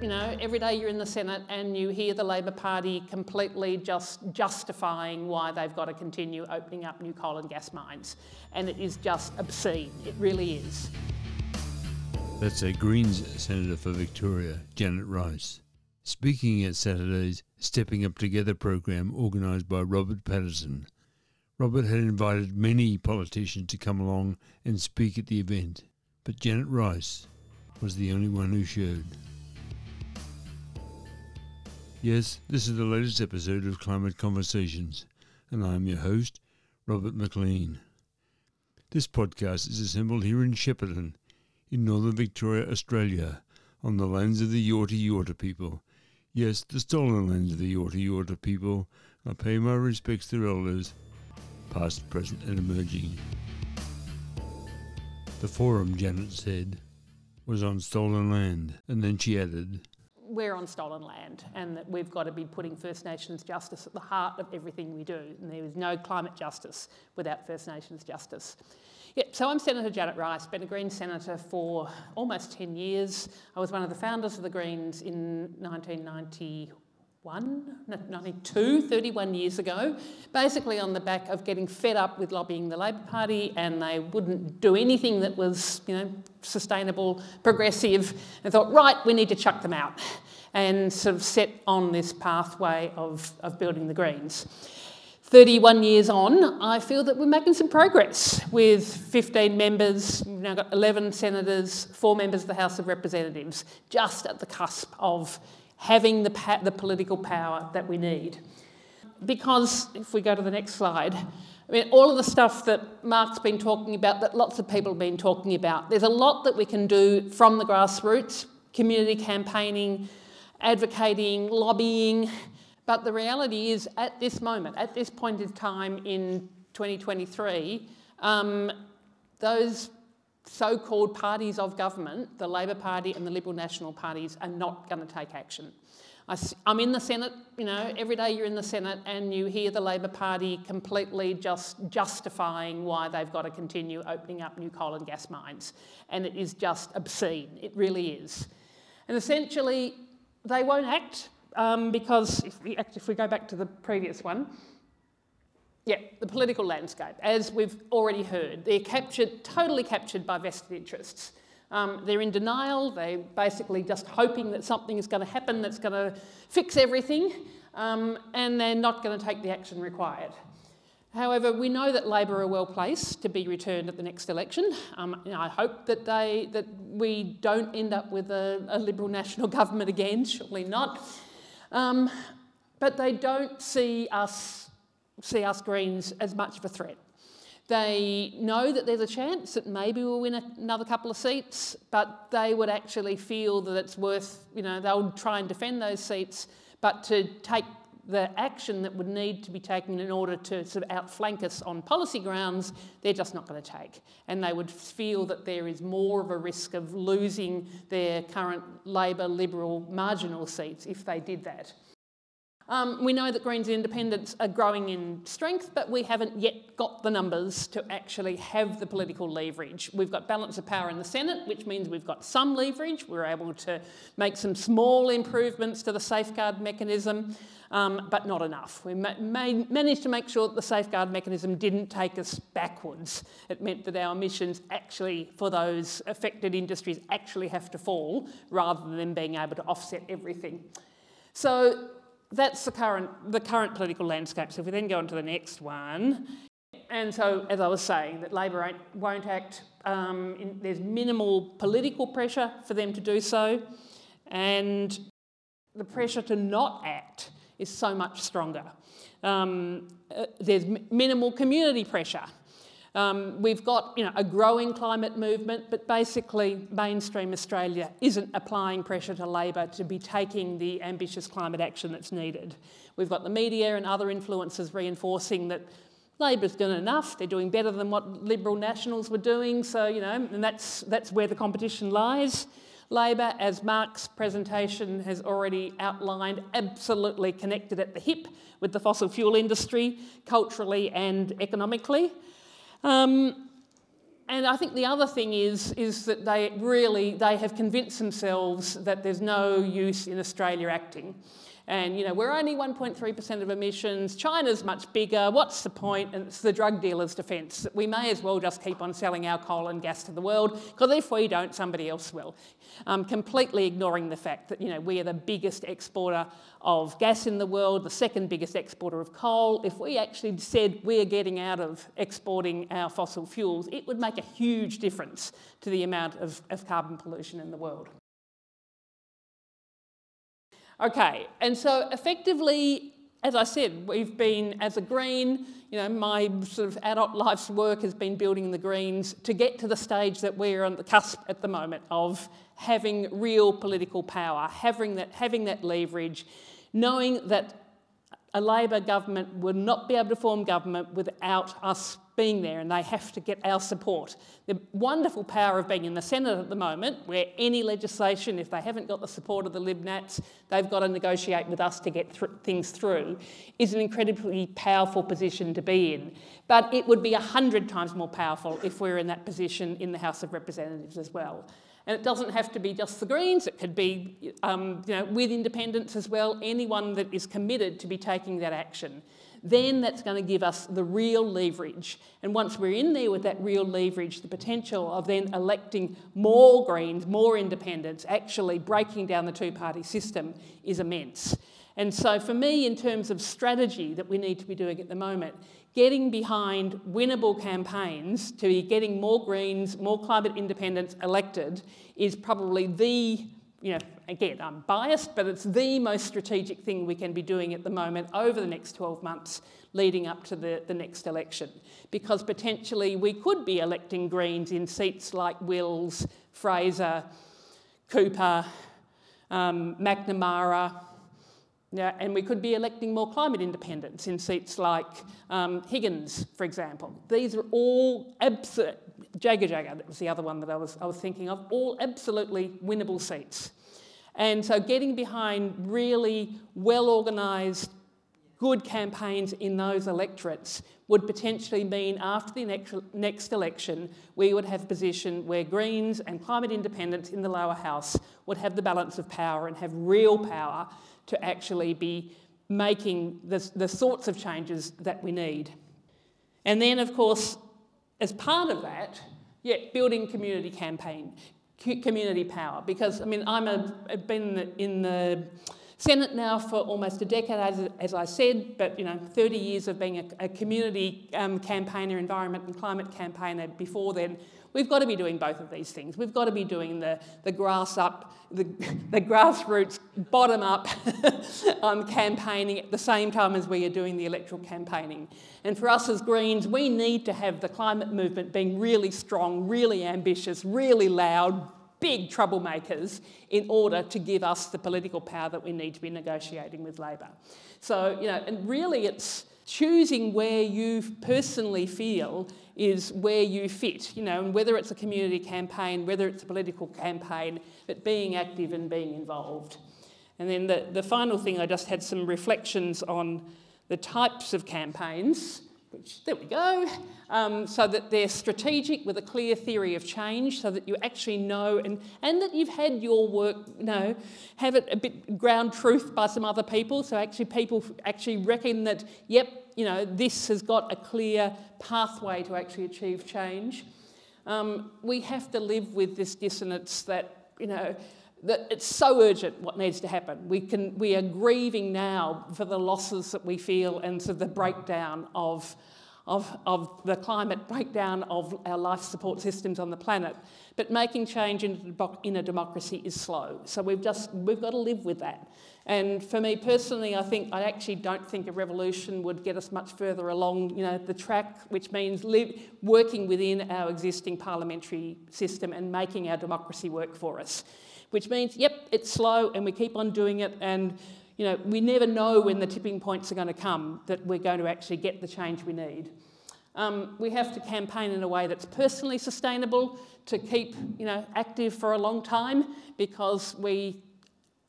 you know, every day you're in the Senate and you hear the Labor Party completely just justifying why they've got to continue opening up new coal and gas mines. And it is just obscene. It really is. That's a Greens Senator for Victoria, Janet Rice, speaking at Saturday's Stepping Up Together program organised by Robert Patterson. Robert had invited many politicians to come along and speak at the event, but Janet Rice was the only one who showed. Yes, this is the latest episode of Climate Conversations, and I am your host, Robert McLean. This podcast is assembled here in Shepparton, in northern Victoria, Australia, on the lands of the Yorta Yorta people. Yes, the stolen lands of the Yorta Yorta people. I pay my respects to their elders, past, present, and emerging. The forum, Janet said, was on stolen land, and then she added, we're on stolen land and that we've got to be putting First Nations justice at the heart of everything we do. And there is no climate justice without First Nations justice. So I'm Senator Janet Rice, been a Green senator for almost 10 years. I was one of the founders of the Greens in 1991, 92, 31 years ago, basically on the back of getting fed up with lobbying the Labor Party and they wouldn't do anything that was, you know, sustainable, progressive, and thought, right, we need to chuck them out and sort of set on this pathway of, of building the Greens. 31 years on, I feel that we're making some progress with 15 members, we've now got 11 senators, four members of the House of Representatives, just at the cusp of having the, the political power that we need. Because, if we go to the next slide, I mean, all of the stuff that Mark's been talking about, that lots of people have been talking about, there's a lot that we can do from the grassroots, community campaigning, advocating, lobbying, but the reality is, at this moment, at this point in time in 2023, um, those so-called parties of government, the Labor Party and the Liberal National parties, are not going to take action. I, am in the Senate, you know, every day you're in the Senate and you hear the Labor Party completely just justifying why they've got to continue opening up new coal and gas mines. And it is just obscene. It really is. And essentially, they won't act um, because if we, if we go back to the previous one, yeah, the political landscape, as we've already heard, they're captured, totally captured by vested interests. Um, they're in denial, they're basically just hoping that something is going to happen that's going to fix everything, um, and they're not going to take the action required. However, we know that Labor are well placed to be returned at the next election. Um, I hope that, they, that we don't end up with a, a Liberal national government again, surely not. Um, but they don't see us, see us Greens as much of a threat. They know that there's a chance that maybe we'll win another couple of seats, but they would actually feel that it's worth, you know, they'll try and defend those seats, but to take the action that would need to be taken in order to sort of outflank us on policy grounds, they're just not going to take. And they would feel that there is more of a risk of losing their current Labor Liberal marginal seats if they did that. Um, we know that Greens and Independents are growing in strength, but we haven't yet got the numbers to actually have the political leverage. We've got balance of power in the Senate, which means we've got some leverage. We're able to make some small improvements to the safeguard mechanism, um, but not enough. We ma managed to make sure that the safeguard mechanism didn't take us backwards. It meant that our emissions actually, for those affected industries, actually have to fall rather than being able to offset everything. So that's the current, the current political landscape. So if we then go on to the next one, and so as I was saying, that Labor won't act, um, in, there's minimal political pressure for them to do so, and the pressure to not act is so much stronger. Um, uh, there's minimal community pressure. Um, we've got you know, a growing climate movement, but basically mainstream Australia isn't applying pressure to Labor to be taking the ambitious climate action that's needed. We've got the media and other influences reinforcing that Labor's done enough, they're doing better than what Liberal Nationals were doing, so, you know, and that's, that's where the competition lies. Labor, as Mark's presentation has already outlined, absolutely connected at the hip with the fossil fuel industry, culturally and economically. Um, and I think the other thing is, is that they really, they have convinced themselves that there's no use in Australia acting. And, you know, we're only 1.3% of emissions, China's much bigger, what's the point? And it's the drug dealer's defence we may as well just keep on selling our coal and gas to the world, because if we don't, somebody else will. Um, completely ignoring the fact that, you know, we are the biggest exporter of gas in the world, the second biggest exporter of coal. If we actually said we're getting out of exporting our fossil fuels, it would make a huge difference to the amount of, of carbon pollution in the world. Okay, and so effectively, as I said, we've been, as a Green, you know, my sort of adult life's work has been building the Greens to get to the stage that we're on the cusp at the moment of having real political power, having that, having that leverage, knowing that a Labor government would not be able to form government without us being there and they have to get our support. The wonderful power of being in the Senate at the moment, where any legislation, if they haven't got the support of the Lib Nats, they've got to negotiate with us to get th things through, is an incredibly powerful position to be in. But it would be a hundred times more powerful if we we're in that position in the House of Representatives as well. And it doesn't have to be just the Greens, it could be um, you know, with independents as well, anyone that is committed to be taking that action. Then that's going to give us the real leverage. And once we're in there with that real leverage, the potential of then electing more Greens, more independents, actually breaking down the two party system is immense. And so, for me, in terms of strategy that we need to be doing at the moment, getting behind winnable campaigns to be getting more Greens, more climate independents elected is probably the, you know, again, I'm biased, but it's the most strategic thing we can be doing at the moment over the next 12 months leading up to the, the next election. Because potentially we could be electing Greens in seats like Wills, Fraser, Cooper, um, Macnamara, yeah, and we could be electing more climate independents in seats like um, Higgins, for example. These are all absolute, Jagajaga, that was the other one that I was, I was thinking of, all absolutely winnable seats. And so getting behind really well organised, good campaigns in those electorates would potentially mean after the next, next election, we would have a position where Greens and climate independents in the lower house would have the balance of power and have real power to actually be making the, the sorts of changes that we need. And then, of course, as part of that, yeah, building community campaign, community power. Because, I mean, I'm a, I've been in the Senate now for almost a decade, as, as I said, but, you know, 30 years of being a, a community um, campaigner, environment and climate campaigner before then, We've got to be doing both of these things. We've got to be doing the, the grass up, the, the grassroots, bottom up um, campaigning at the same time as we are doing the electoral campaigning. And for us as Greens, we need to have the climate movement being really strong, really ambitious, really loud, big troublemakers in order to give us the political power that we need to be negotiating with Labor. So, you know, and really it's choosing where you personally feel is where you fit, you know, and whether it's a community campaign, whether it's a political campaign, but being active and being involved. And then the, the final thing, I just had some reflections on the types of campaigns, which, there we go, um, so that they're strategic with a clear theory of change, so that you actually know and, and that you've had your work, you know, have it a bit ground truth by some other people, so actually people actually reckon that, yep, you know, this has got a clear pathway to actually achieve change. Um, we have to live with this dissonance that, you know, that it's so urgent what needs to happen. We, can, we are grieving now for the losses that we feel and for the breakdown of, of, of the climate, breakdown of our life support systems on the planet. But making change in, in a democracy is slow. So we've just, we've got to live with that. And for me personally, I think I actually don't think a revolution would get us much further along, you know, the track, which means live, working within our existing parliamentary system and making our democracy work for us. Which means, yep, it's slow and we keep on doing it and you know, we never know when the tipping points are going to come that we're going to actually get the change we need. Um, we have to campaign in a way that's personally sustainable to keep you know, active for a long time because we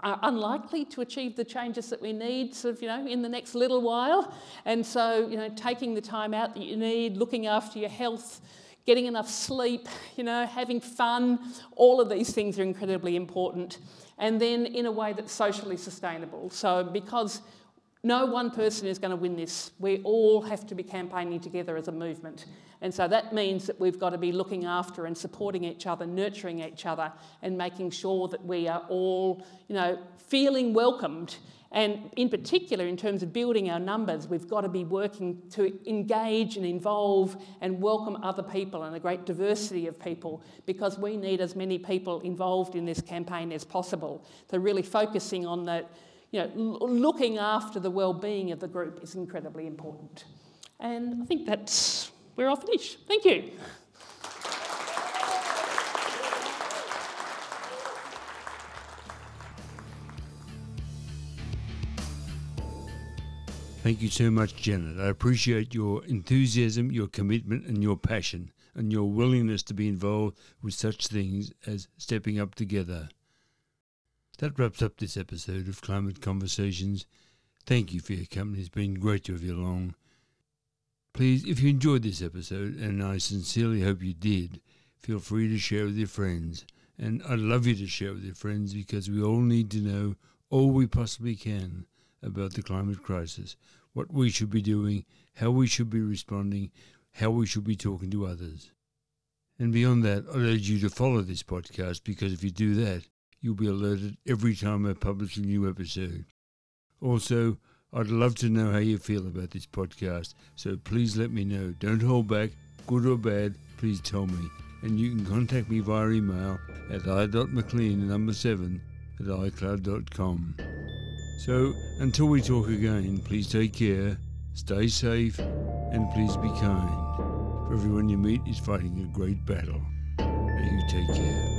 are unlikely to achieve the changes that we need sort of, you know, in the next little while. And so, you know, taking the time out that you need, looking after your health, getting enough sleep, you know, having fun, all of these things are incredibly important. And then in a way that's socially sustainable. So because no one person is going to win this. We all have to be campaigning together as a movement. And so that means that we've got to be looking after and supporting each other, nurturing each other, and making sure that we are all, you know, feeling welcomed. And in particular, in terms of building our numbers, we've got to be working to engage and involve and welcome other people and a great diversity of people because we need as many people involved in this campaign as possible. So, really focusing on that you know, looking after the well-being of the group is incredibly important. And I think that's where I'll finish. Thank you. Thank you so much, Janet. I appreciate your enthusiasm, your commitment, and your passion, and your willingness to be involved with such things as stepping up together. That wraps up this episode of Climate Conversations. Thank you for your company. It's been great to have you along. Please, if you enjoyed this episode, and I sincerely hope you did, feel free to share with your friends. And I'd love you to share with your friends because we all need to know all we possibly can about the climate crisis, what we should be doing, how we should be responding, how we should be talking to others. And beyond that, I'd urge you to follow this podcast because if you do that, You'll be alerted every time I publish a new episode. Also, I'd love to know how you feel about this podcast, so please let me know. Don't hold back, good or bad, please tell me. And you can contact me via email at i.mclean number 7 at icloud.com. So, until we talk again, please take care, stay safe, and please be kind. For everyone you meet is fighting a great battle. You take care.